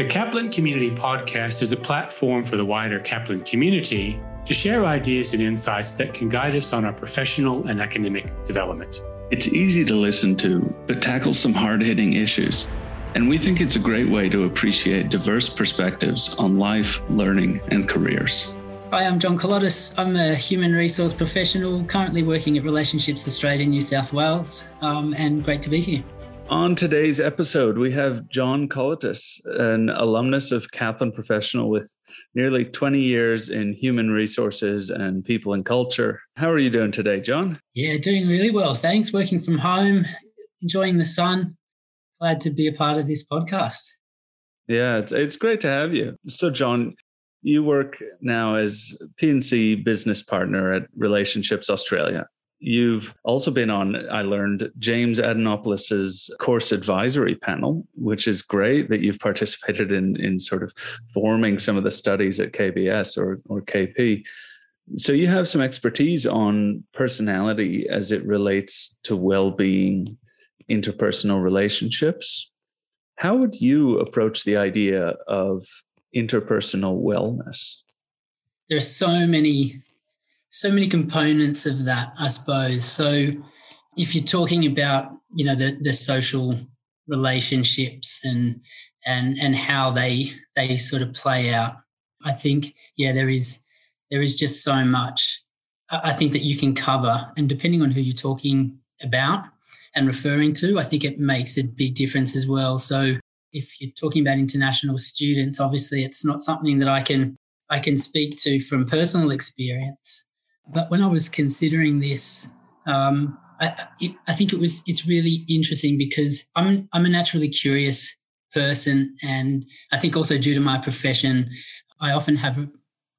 The Kaplan Community Podcast is a platform for the wider Kaplan community to share ideas and insights that can guide us on our professional and academic development. It's easy to listen to, but tackles some hard hitting issues. And we think it's a great way to appreciate diverse perspectives on life, learning, and careers. Hi, I'm John Colotis. I'm a human resource professional currently working at Relationships Australia, New South Wales, um, and great to be here. On today's episode, we have John Colotis, an alumnus of Kaplan Professional with nearly 20 years in human resources and people and culture. How are you doing today, John? Yeah, doing really well. Thanks. Working from home, enjoying the sun. Glad to be a part of this podcast. Yeah, it's, it's great to have you. So, John, you work now as P&C business partner at Relationships Australia. You've also been on, I learned, James Adenopoulos's course advisory panel, which is great that you've participated in, in sort of forming some of the studies at KBS or, or KP. So you have some expertise on personality as it relates to well-being, interpersonal relationships. How would you approach the idea of interpersonal wellness? There's so many so many components of that, I suppose. So if you're talking about, you know, the the social relationships and and and how they they sort of play out, I think, yeah, there is there is just so much I think that you can cover. And depending on who you're talking about and referring to, I think it makes a big difference as well. So if you're talking about international students, obviously it's not something that I can I can speak to from personal experience. But when I was considering this, um, I, I think it was it's really interesting because I'm I'm a naturally curious person, and I think also due to my profession, I often have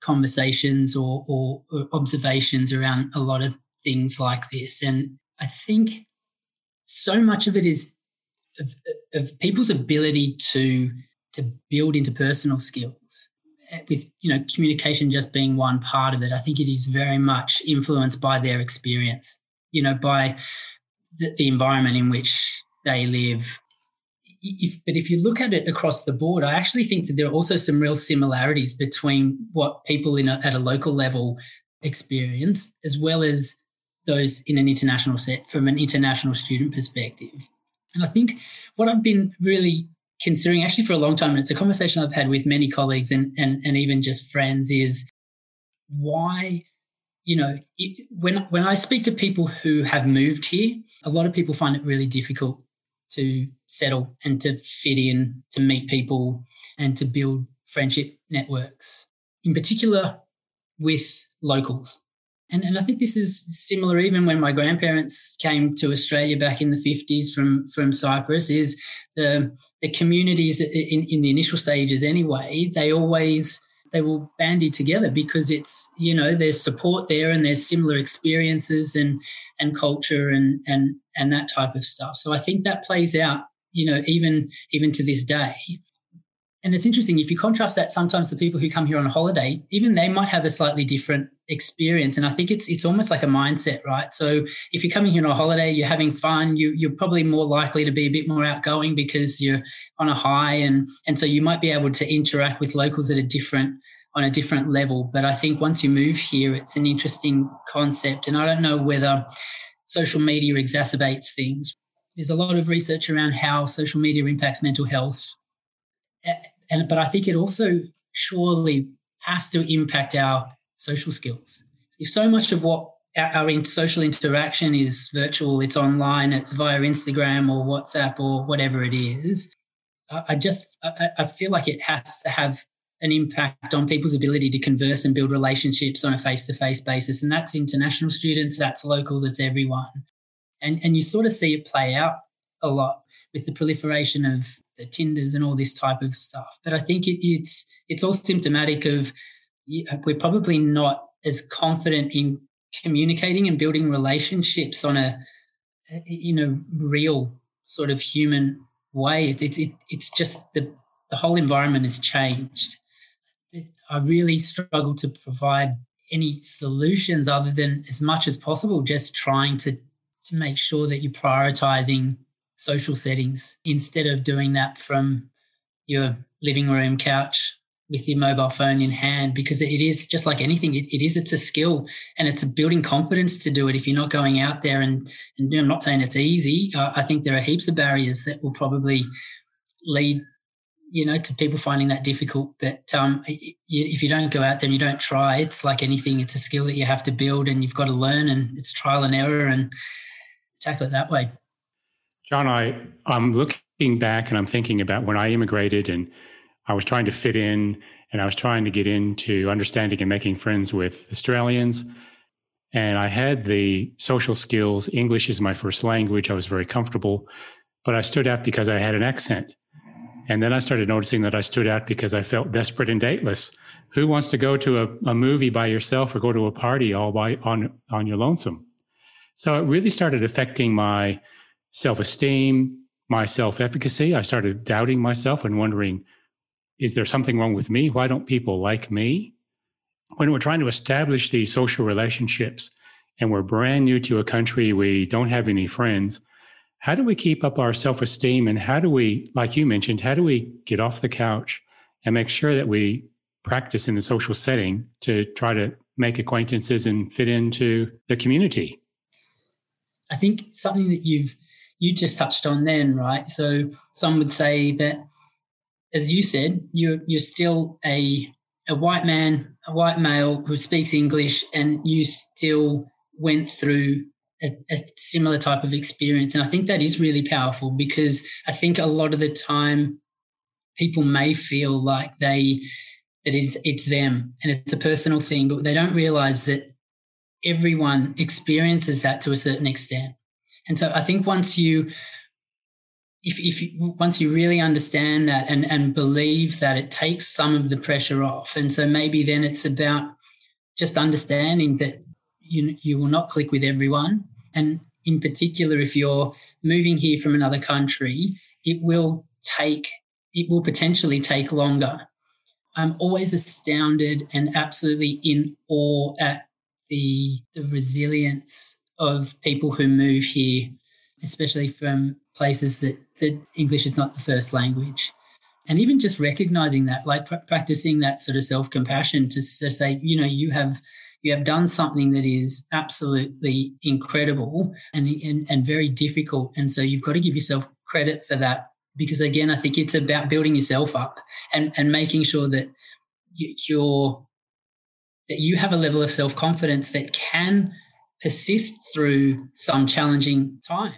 conversations or, or, or observations around a lot of things like this, and I think so much of it is of, of people's ability to to build interpersonal skills Uh, with you know communication just being one part of it i think it is very much influenced by their experience you know by the, the environment in which they live. If, but if you look at it across the board i actually think that there are also some real similarities between what people in a, at a local level experience as well as those in an international set from an international student perspective. And i think what i've been really considering actually for a long time, and it's a conversation I've had with many colleagues and and, and even just friends, is why you know it, when when I speak to people who have moved here, a lot of people find it really difficult to settle and to fit in, to meet people, and to build friendship networks. In particular, with locals. And, and I think this is similar even when my grandparents came to Australia back in the 50s from, from Cyprus, is the, the communities in, in the initial stages anyway, they always they will bandy together because it's you know there's support there and there's similar experiences and and culture and and and that type of stuff. So i think that plays out you know even even to this day and it's interesting if you contrast that sometimes the people who come here on holiday even they might have a slightly different experience. And i think it's it's almost like a mindset right? So if you're coming here on a holiday you're having fun you, you're probably more likely to be a bit more outgoing because you're on a high and and so you might be able to interact with locals at a different on a different level. But i think once you move here it's an interesting concept. And i don't know whether social media exacerbates things. There's a lot of research around how social media impacts mental health and but I think it also surely has to impact our social skills. If so much of what our, social interaction is virtual, it's online, it's via Instagram or WhatsApp or whatever it is, I, I just I, I feel like it has to have an impact on people's ability to converse and build relationships on a face-to-face basis, and that's international students, that's locals, it's everyone, and and you sort of see it play out a lot with the proliferation of the Tinders and all this type of stuff. But I think it, it's it's all symptomatic of we're probably not as confident in communicating and building relationships on a you know real sort of human way. It's it, it's just the the whole environment has changed. I really struggle to provide any solutions other than as much as possible just trying to to make sure that you're prioritizing social settings instead of doing that from your living room couch with your mobile phone in hand because it is just like anything it, it is it's a skill and it's a building confidence to do it if you're not going out there and, and i'm not saying it's easy uh, i think there are heaps of barriers that will probably lead you know to people finding that difficult but um, if you don't go out there and you don't try it's like anything it's a skill that you have to build and you've got to learn and it's trial and error and tackle it that way john i i'm looking back and i'm thinking about when i immigrated and I was trying to fit in and I was trying to get into understanding and making friends with Australians. And I had the social skills. English is my first language. I was very comfortable, but I stood out because I had an accent. And then I started noticing that I stood out because I felt desperate and dateless. Who wants to go to a, a movie by yourself or go to a party all by on, on your lonesome? So it really started affecting my self esteem, my self efficacy. I started doubting myself and wondering, is there something wrong with me? Why don't people like me? When we're trying to establish these social relationships and we're brand new to a country, we don't have any friends. How do we keep up our self esteem? And how do we, like you mentioned, how do we get off the couch and make sure that we practice in the social setting to try to make acquaintances and fit into the community? I think something that you've you just touched on then, right? So some would say that as you said, you're you're still a a white man, a white male who speaks English, and you still went through a, a, similar type of experience. And I think that is really powerful because I think a lot of the time people may feel like they that it's it's them and it's a personal thing, but they don't realize that everyone experiences that to a certain extent. And so I think once you if, if once you really understand that and, and believe that it takes some of the pressure off. And so maybe then it's about just understanding that you, you will not click with everyone. And in particular, if you're moving here from another country, it will take, it will potentially take longer. I'm always astounded and absolutely in awe at the, the resilience of people who move here, especially from places that, that English is not the first language. And even just recognizing that, like pr- practicing that sort of self compassion to, to say, you know, you have you have done something that is absolutely incredible and, and and very difficult, and so you've got to give yourself credit for that because again, I think it's about building yourself up and and making sure that you're that you have a level of self confidence that can persist through some challenging time.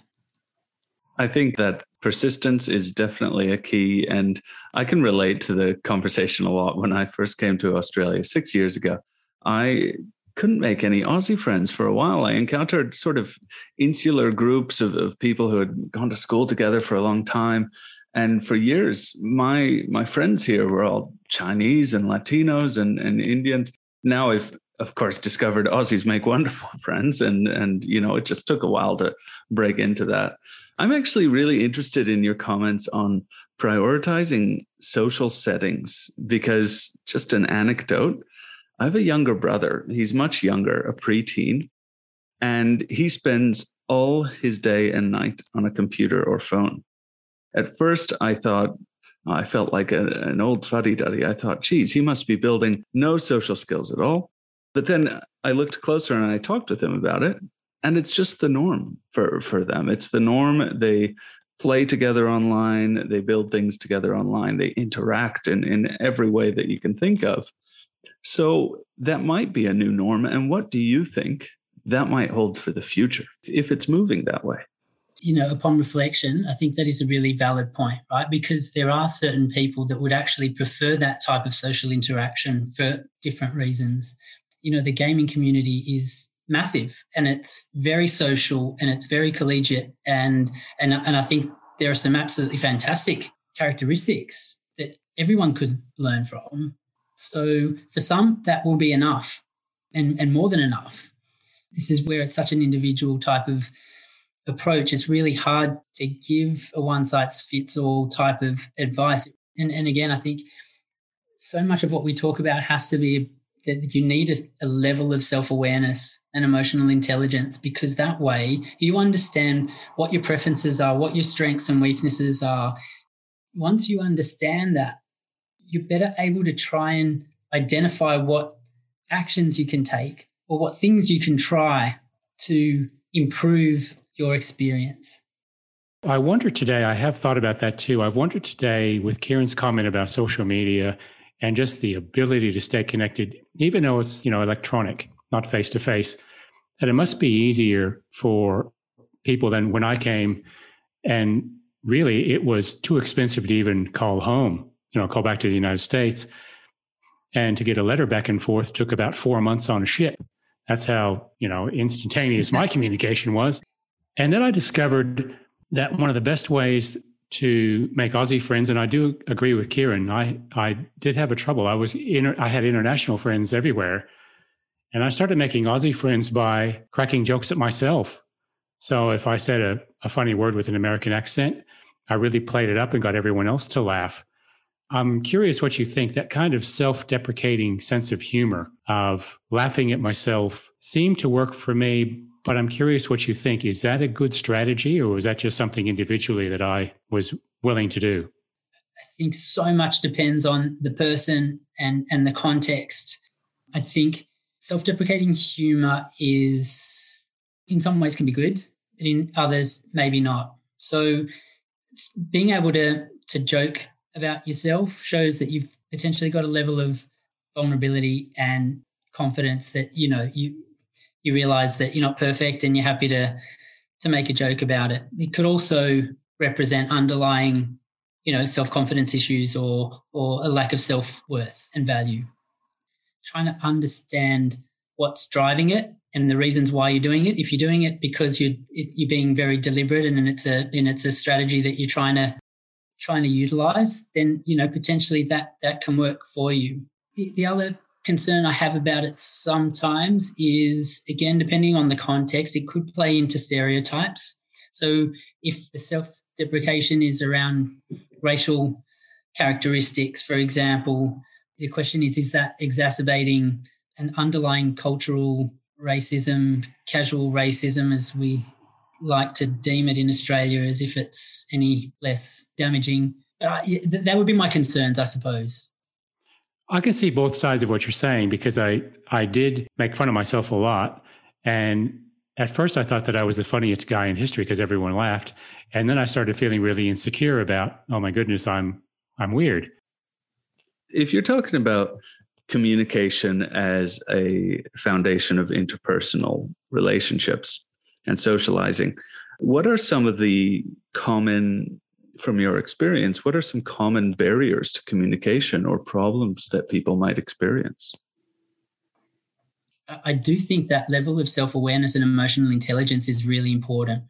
I think that persistence is definitely a key. And I can relate to the conversation a lot. When I first came to Australia six years ago, I couldn't make any Aussie friends for a while. I encountered sort of insular groups of, of people who had gone to school together for a long time. And for years, my my friends here were all Chinese and Latinos and, and Indians. Now I've of course discovered Aussies make wonderful friends and and you know it just took a while to break into that. I'm actually really interested in your comments on prioritizing social settings because just an anecdote. I have a younger brother. He's much younger, a preteen, and he spends all his day and night on a computer or phone. At first, I thought, I felt like a, an old fuddy duddy. I thought, geez, he must be building no social skills at all. But then I looked closer and I talked with them about it and it's just the norm for for them. It's the norm. They play together online. They build things together online. They interact in in every way that you can think of. So that might be a new norm and what do you think that might hold for the future if it's moving that way? You know upon reflection i think that is a really valid point right? Because there are certain people that would actually prefer that type of social interaction for different reasons you know the gaming community is massive and it's very social and it's very collegiate and and and I think there are some absolutely fantastic characteristics that everyone could learn from. So for some that will be enough and and more than enough. This is where it's such an individual type of approach. It's really hard to give a one size fits all type of advice. And and again I think so much of what we talk about has to be that you need a, a level of self awareness and emotional intelligence because that way you understand what your preferences are, what your strengths and weaknesses are. Once you understand that, you're better able to try and identify what actions you can take or what things you can try to improve your experience. I wonder today, I have thought about that too. I've wondered today with Kieran's comment about social media and just the ability to stay connected, even though it's, you know, electronic, not face to face, that it must be easier for people than when I came. And really, it was too expensive to even call home, you know, call back to the United States. And to get a letter back and forth took about four months on a ship. That's how, you know, instantaneous my communication was. And then I discovered that one of the best ways to make Aussie friends, and I do agree with Kieran, I, I did have a trouble. I was I had international friends everywhere. And I started making Aussie friends by cracking jokes at myself. So if I said a, a funny word with an American accent, I really played it up and got everyone else to laugh. I'm curious what you think. That kind of self deprecating sense of humor, of laughing at myself, seemed to work for me. But I'm curious what you think. Is that a good strategy, or was that just something individually that I was willing to do? I think so much depends on the person and, and the context. I think self deprecating humor is, in some ways, can be good, but in others, maybe not. So being able to, to joke about yourself shows that you've potentially got a level of vulnerability and confidence that you know you you realize that you're not perfect and you're happy to to make a joke about it. It could also represent underlying you know self-confidence issues or or a lack of self-worth and value. Trying to understand what's driving it and the reasons why you're doing it. If you're doing it because you're you're being very deliberate and it's a and it's a strategy that you're trying to trying to utilize, then you know potentially that that can work for you. The, the other concern I have about it sometimes is again depending on the context, it could play into stereotypes. So if the self-deprecation is around racial characteristics, for example, the question is: is that exacerbating an underlying cultural racism, casual racism, as we like to deem it in Australia as if it's any less damaging. Uh, that would be my concerns, I suppose. I can see both sides of what you're saying because I, I did make fun of myself a lot. And at first, I thought that I was the funniest guy in history because everyone laughed. And then I started feeling really insecure about, oh my goodness, I'm, I'm weird. If you're talking about communication as a foundation of interpersonal relationships, and socializing. What are some of the common, from your experience, what are some common barriers to communication or problems that people might experience? I do think that level of self awareness and emotional intelligence is really important.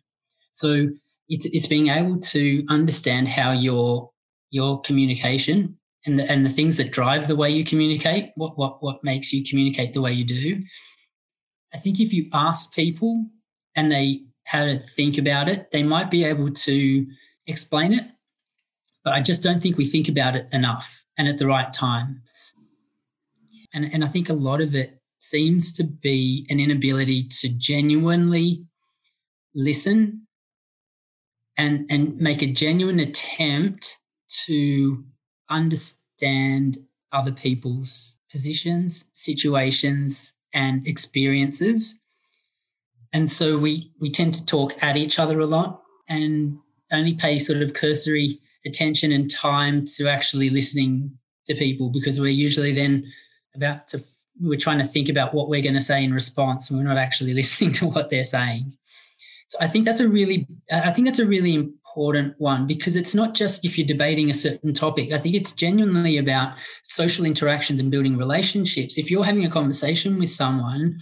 So it's, it's being able to understand how your your communication and the, and the things that drive the way you communicate, what, what, what makes you communicate the way you do. I think if you ask people and they had to think about it, they might be able to explain it. But I just don't think we think about it enough and at the right time. And, and I think a lot of it seems to be an inability to genuinely listen and, and make a genuine attempt to understand other people's positions, situations, and experiences and so we we tend to talk at each other a lot and only pay sort of cursory attention and time to actually listening to people because we're usually then about to we're trying to think about what we're going to say in response and we're not actually listening to what they're saying so i think that's a really i think that's a really important one because it's not just if you're debating a certain topic i think it's genuinely about social interactions and building relationships if you're having a conversation with someone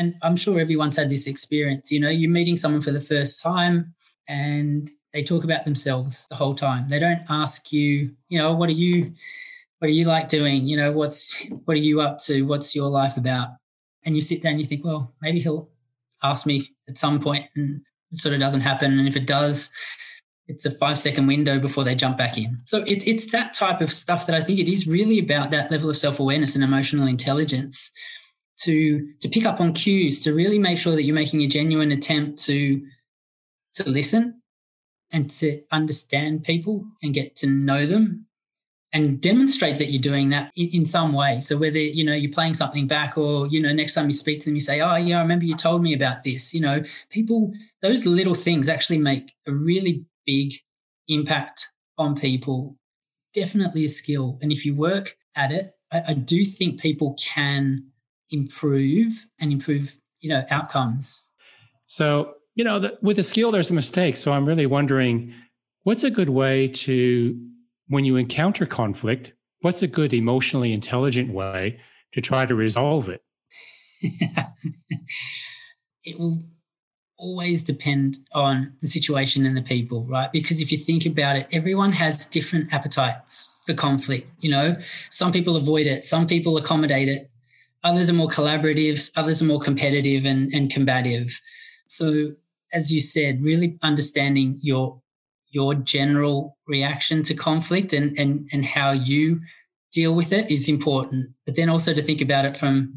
and I'm sure everyone's had this experience. You know, you're meeting someone for the first time and they talk about themselves the whole time. They don't ask you, you know, what are you what do you like doing? You know, what's what are you up to? What's your life about? And you sit there and you think, well, maybe he'll ask me at some point and it sort of doesn't happen. And if it does, it's a five second window before they jump back in. So it's it's that type of stuff that I think it is really about that level of self awareness and emotional intelligence to to pick up on cues to really make sure that you're making a genuine attempt to to listen and to understand people and get to know them and demonstrate that you're doing that in, in, some way. So whether you know you're playing something back, or you know next time you speak to them, you say, "Oh yeah, I remember you told me about this." You know, people those little things actually make a really big impact on people. Definitely a skill, and if you work at it, I, I do think people can improve and improve you know outcomes. So you know, the, with a skill, there's a mistake. So I'm really wondering, what's a good way to when you encounter conflict, what's a good emotionally intelligent way to try to resolve it? it will always depend on the situation and the people, right? Because if you think about it, everyone has different appetites for conflict. You know, some people avoid it, some people accommodate it, others are more collaborative, others are more competitive and, and combative. So, as you said, really understanding your your general reaction to conflict and, and, and how you deal with it is important. But then also to think about it from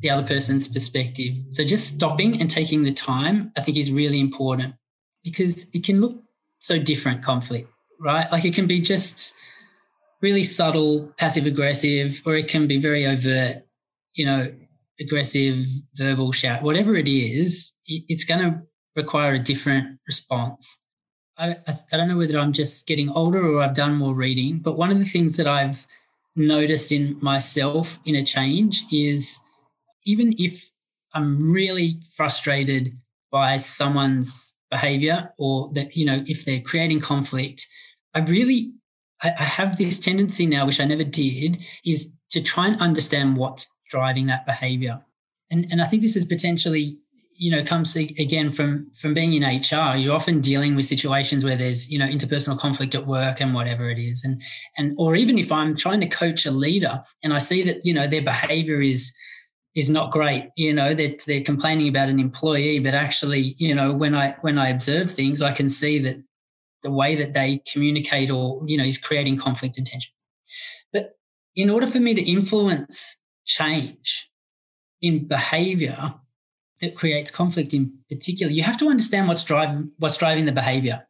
the other person's perspective. So just stopping and taking the time, I think, is really important because it can look so different conflict, right? Like it can be just really subtle, passive aggressive, or it can be very overt, you know, aggressive, verbal shout, whatever it is, it's going to require a different response. I, I don't know whether I'm just getting older or I've done more reading, but one of the things that I've noticed in myself in a change is even if I'm really frustrated by someone's behavior or that, you know, if they're creating conflict, I really I, I have this tendency now, which I never did, is to try and understand what's driving that behavior. And and I think this is potentially you know comes again from from being in HR. You're often dealing with situations where there's you know interpersonal conflict at work and whatever it is, and and or even if I'm trying to coach a leader and I see that you know their behaviour is is not great. You know they're, they're complaining about an employee, but actually you know when I when I observe things, I can see that the way that they communicate or you know is creating conflict and tension. But in order for me to influence change in behavior that creates conflict in particular, you have to understand what's driving what's driving the behavior.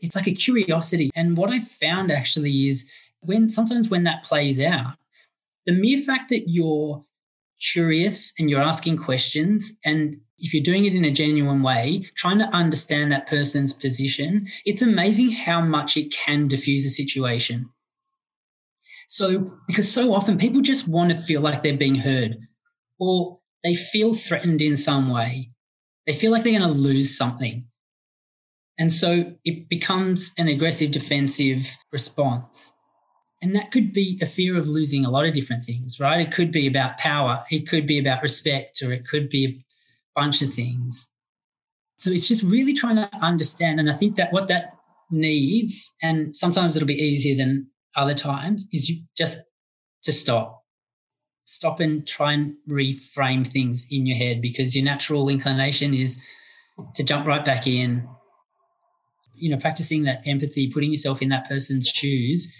It's like a curiosity. And what I've found actually is when sometimes when that plays out, the mere fact that you're curious and you're asking questions and if you're doing it in a genuine way, trying to understand that person's position, it's amazing how much it can diffuse a situation. So, because so often people just want to feel like they're being heard or they feel threatened in some way. They feel like they're going to lose something. And so it becomes an aggressive defensive response. And that could be a fear of losing a lot of different things, right? It could be about power, it could be about respect, or it could be a bunch of things. So it's just really trying to understand. And I think that what that needs, and sometimes it'll be easier than other times, is you just to stop stop and try and reframe things in your head because your natural inclination is to jump right back in. You know, practicing that empathy, putting yourself in that person's shoes,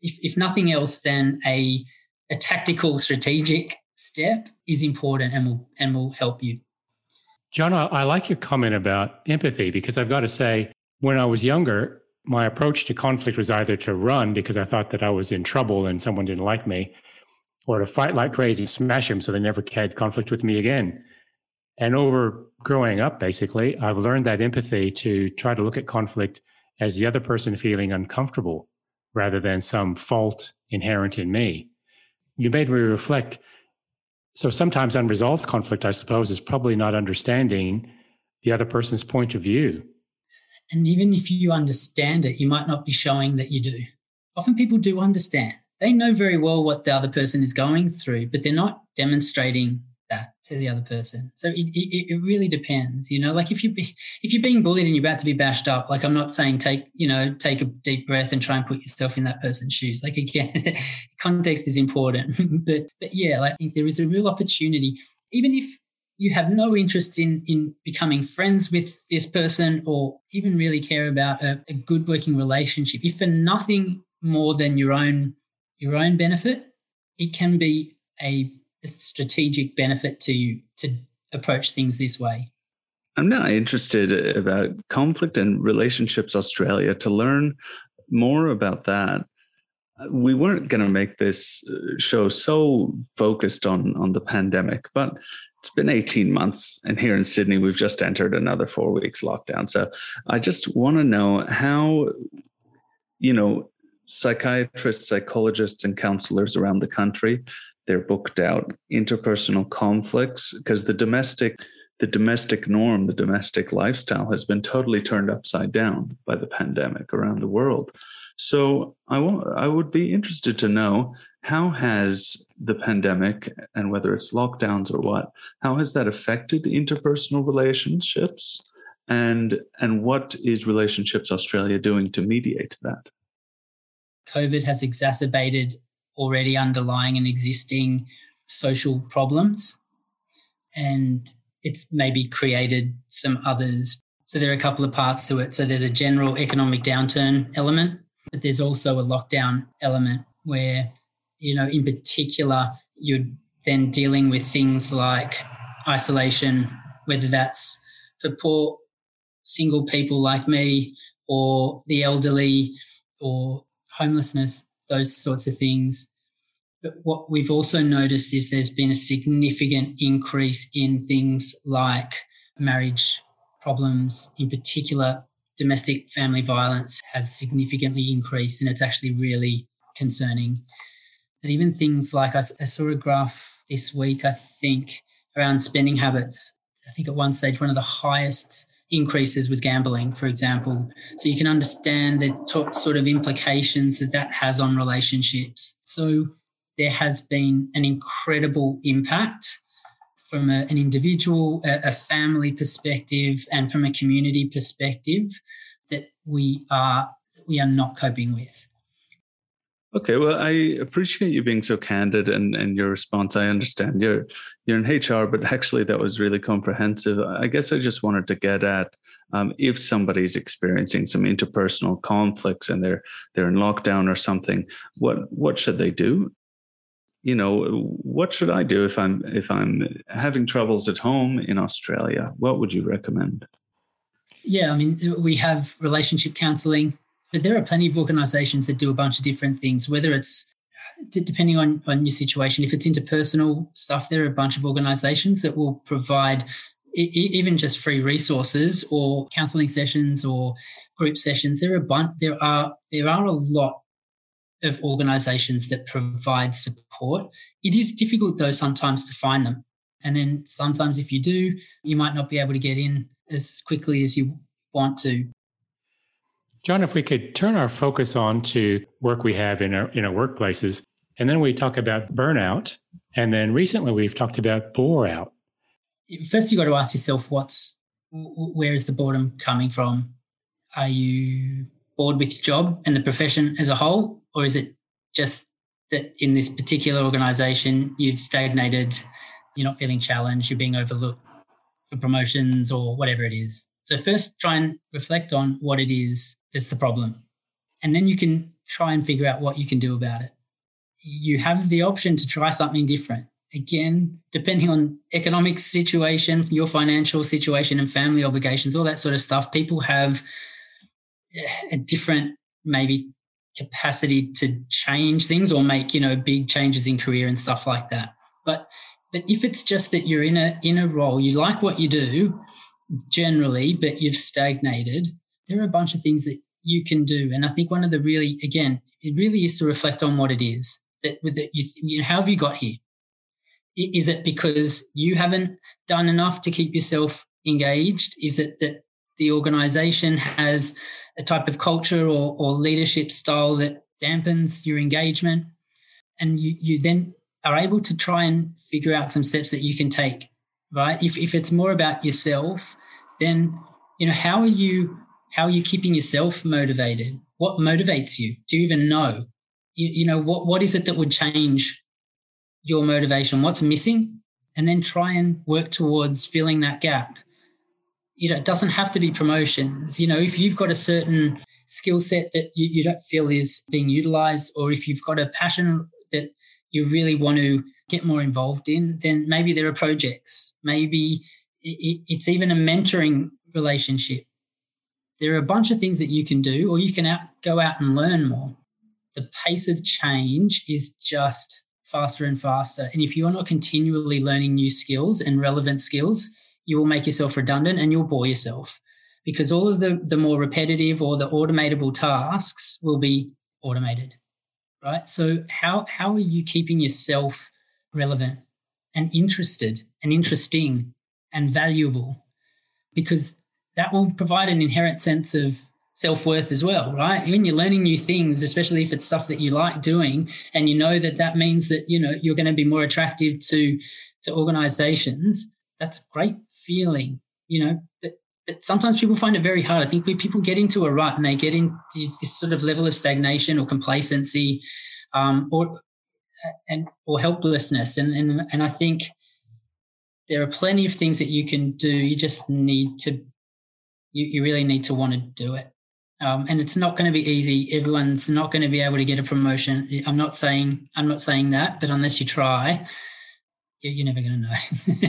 if, if nothing else, then a, a tactical, strategic step is important and will and will help you. John, I like your comment about empathy because I've got to say, when I was younger, my approach to conflict was either to run because I thought that I was in trouble and someone didn't like me, or to fight like crazy, smash them so they never had conflict with me again. And over growing up, basically, I've learned that empathy to try to look at conflict as the other person feeling uncomfortable rather than some fault inherent in me. You made me reflect. So sometimes unresolved conflict, I suppose, is probably not understanding the other person's point of view. And even if you understand it, you might not be showing that you do. Often people do understand they know very well what the other person is going through, but they're not demonstrating that to the other person. So it, it, it really depends, you know. Like if you be, if you're being bullied and you're about to be bashed up, like I'm not saying take you know take a deep breath and try and put yourself in that person's shoes. Like again, context is important, but but yeah, like, I think there is a real opportunity, even if you have no interest in in becoming friends with this person or even really care about a, a good working relationship. If for nothing more than your own your own benefit, it can be a, a strategic benefit to to approach things this way. I'm now interested about conflict and relationships Australia to learn more about that. we weren't going to make this uh, show so focused on on the pandemic, but it's been 18 months and here in sydney we've just entered another four weeks lockdown. So i just want to know how you know psychiatrists psychologists and counselors around the country they're booked out interpersonal conflicts because the domestic the domestic norm the domestic lifestyle has been totally turned upside down by the pandemic around the world. So i want i would be interested to know how has the pandemic and whether it's lockdowns or what, how has that affected interpersonal relationships? And, and what is Relationships Australia doing to mediate that? COVID has exacerbated already underlying and existing social problems. And it's maybe created some others. So there are a couple of parts to it. So there's a general economic downturn element, but there's also a lockdown element where you know, in particular, you're then dealing with things like isolation, whether that's for poor single people like me or the elderly or homelessness, those sorts of things. But what we've also noticed is there's been a significant increase in things like marriage problems, in particular, domestic family violence has significantly increased, and it's actually really concerning. But even things like I, I saw a graph this week, I think, around spending habits. I think at one stage, one of the highest increases was gambling, for example. So you can understand the t- sort of implications that that has on relationships. So there has been an incredible impact from a, an individual, a, a family perspective, and from a community perspective that we are we are not coping with. Okay, well, I appreciate you being so candid and, and your response. I understand you're you're in HR, but actually that was really comprehensive. I guess I just wanted to get at um, if somebody's experiencing some interpersonal conflicts and they're they're in lockdown or something, what what should they do? You know, what should I do if I'm if I'm having troubles at home in Australia? What would you recommend? Yeah, I mean, we have relationship counselling but there are plenty of organizations that do a bunch of different things, whether it's uh, depending on, on your situation, if it's interpersonal stuff, there are a bunch of organizations that will provide even just free resources or counseling sessions or group sessions. There are a bunch, there are there are a lot of organizations that provide support. It is difficult though sometimes to find them. And then sometimes if you do, you might not be able to get in as quickly as you want to. John, if we could turn our focus on to work we have in our, in our workplaces, and then we talk about burnout, and then recently we've talked about bore out. First, you've got to ask yourself, what's where is the boredom coming from? Are you bored with your job and the profession as a whole, or is it just that in this particular organization you've stagnated, you're not feeling challenged, you're being overlooked for promotions or whatever it is? So first try and reflect on what it is that's the problem. And then you can try and figure out what you can do about it. You have the option to try something different. Again, depending on economic situation, your financial situation and family obligations, all that sort of stuff, people have a different maybe capacity to change things or make, you know, big changes in career and stuff like that. But but if it's just that you're in a in a role, you like what you do, generally, but you've stagnated, there are a bunch of things that you can do. And I think one of the really, again, it really is to reflect on what it is that with it, you, you know, how have you got here? Is it because you haven't done enough to keep yourself engaged? Is it that the organization has a type of culture or, or leadership style that dampens your engagement? And you, you then are able to try and figure out some steps that you can take, right? If, if it's more about yourself, then you know how are you how are you keeping yourself motivated? What motivates you? Do you even know? You, you know what what is it that would change your motivation? What's missing? And then try and work towards filling that gap. You know it doesn't have to be promotions. You know if you've got a certain skill set that you, you don't feel is being utilized or if you've got a passion that you really want to get more involved in then maybe there are projects. Maybe it's even a mentoring relationship. There are a bunch of things that you can do, or you can out, go out and learn more. the pace of change is just faster and faster. And if you're not continually learning new skills and relevant skills, you will make yourself redundant and you'll bore yourself because all of the, the more repetitive or the automatable tasks will be automated. Right. So how how are you keeping yourself relevant and interested and interesting and valuable? Because that will provide an inherent sense of self worth as well, right? When you're learning new things, especially if it's stuff that you like doing, and you know that that means that you know you're going to be more attractive to to organizations. That's a great feeling, you know. But but sometimes people find it very hard. I think people get into a rut and they get into this sort of level of stagnation or complacency, um, or and or helplessness, and and and I think there are plenty of things that you can do. You just need to you, you really need to want to do it. Um, and it's not going to be easy. Everyone's not going to be able to get a promotion. I'm not saying I'm not saying that, but unless you try, you're never going to know.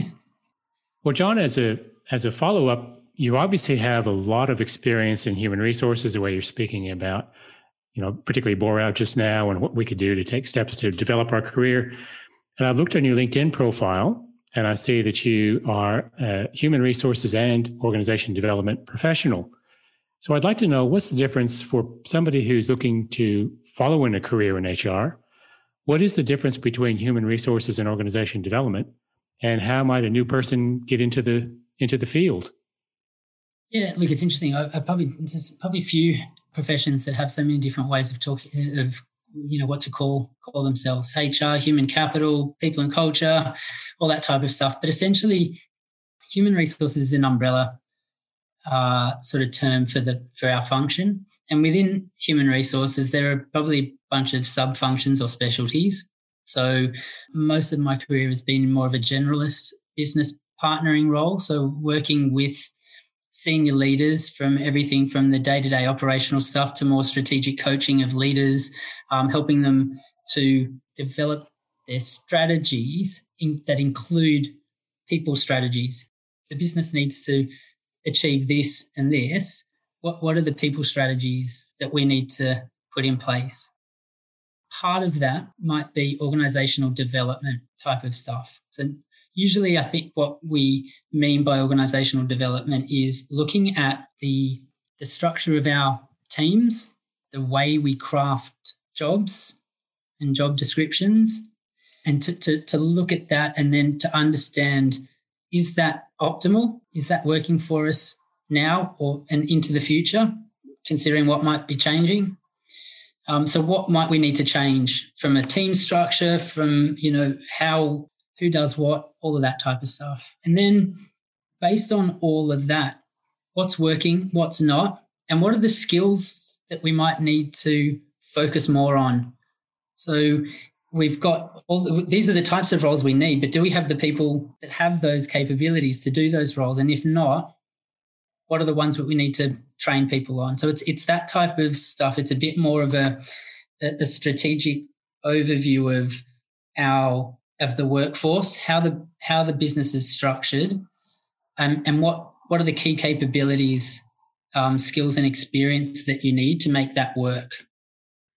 well, John, as a as a follow up, you obviously have a lot of experience in human resources. The way you're speaking about, you know, particularly bore out just now, and what we could do to take steps to develop our career. And I've looked on your LinkedIn profile, and I see that you are a human resources and organization development professional. So I'd like to know what's the difference for somebody who's looking to follow in a career in HR? What is the difference between human resources and organization development? And how might a new person get into the into the field? Yeah, look, it's interesting. I, I probably there's probably few professions that have so many different ways of talking of you know what to call call themselves hr human capital people and culture all that type of stuff but essentially human resources is an umbrella uh, sort of term for the for our function. And within human resources, there are probably a bunch of sub functions or specialties. So most of my career has been more of a generalist business partnering role. So working with senior leaders from everything from the day to day operational stuff to more strategic coaching of leaders, um, helping them to develop their strategies in, that include people strategies. The business needs to achieve this and this, what, what are the people strategies that we need to put in place? Part of that might be organizational development type of stuff. So, usually, I think what we mean by organizational development is looking at the, the structure of our teams, the way we craft jobs and job descriptions, and to, to, to look at that and then to understand is that optimal? Is that working for us now or and into the future, considering what might be changing? Um, so, what might we need to change from a team structure, from you know how who does what, all of that type of stuff, and then based on all of that, what's working, what's not, and what are the skills that we might need to focus more on. So, we've got all the, these are the types of roles we need but do we have the people that have those capabilities to do those roles? And if not what are the ones that we need to train people on? So it's it's that type of stuff. It's a bit more of a a strategic overview of our of the workforce how the how the business is structured and and what what are the key capabilities um, skills and experience that you need to make that work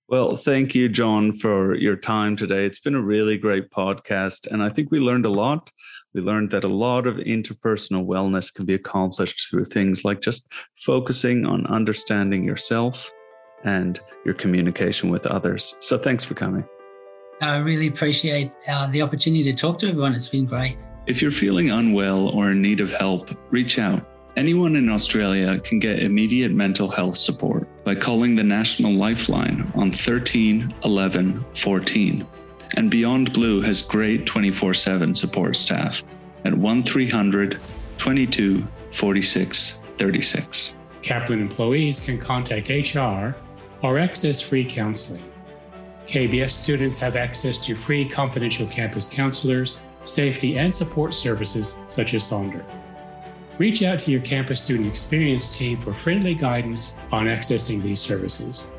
well, thank you, John, for your time today. It's been a really great podcast. And I think we learned a lot. We learned that a lot of interpersonal wellness can be accomplished through things like just focusing on understanding yourself and your communication with others. So thanks for coming. I really appreciate uh, the opportunity to talk to everyone. It's been great. If you're feeling unwell or in need of help, reach out. Anyone in Australia can get immediate mental health support by calling the National Lifeline on 13 11 14. And Beyond Blue has great 24 7 support staff at 1300 22 46 36. Kaplan employees can contact HR or access free counseling. KBS students have access to free confidential campus counselors, safety, and support services such as Sonder. Reach out to your campus student experience team for friendly guidance on accessing these services.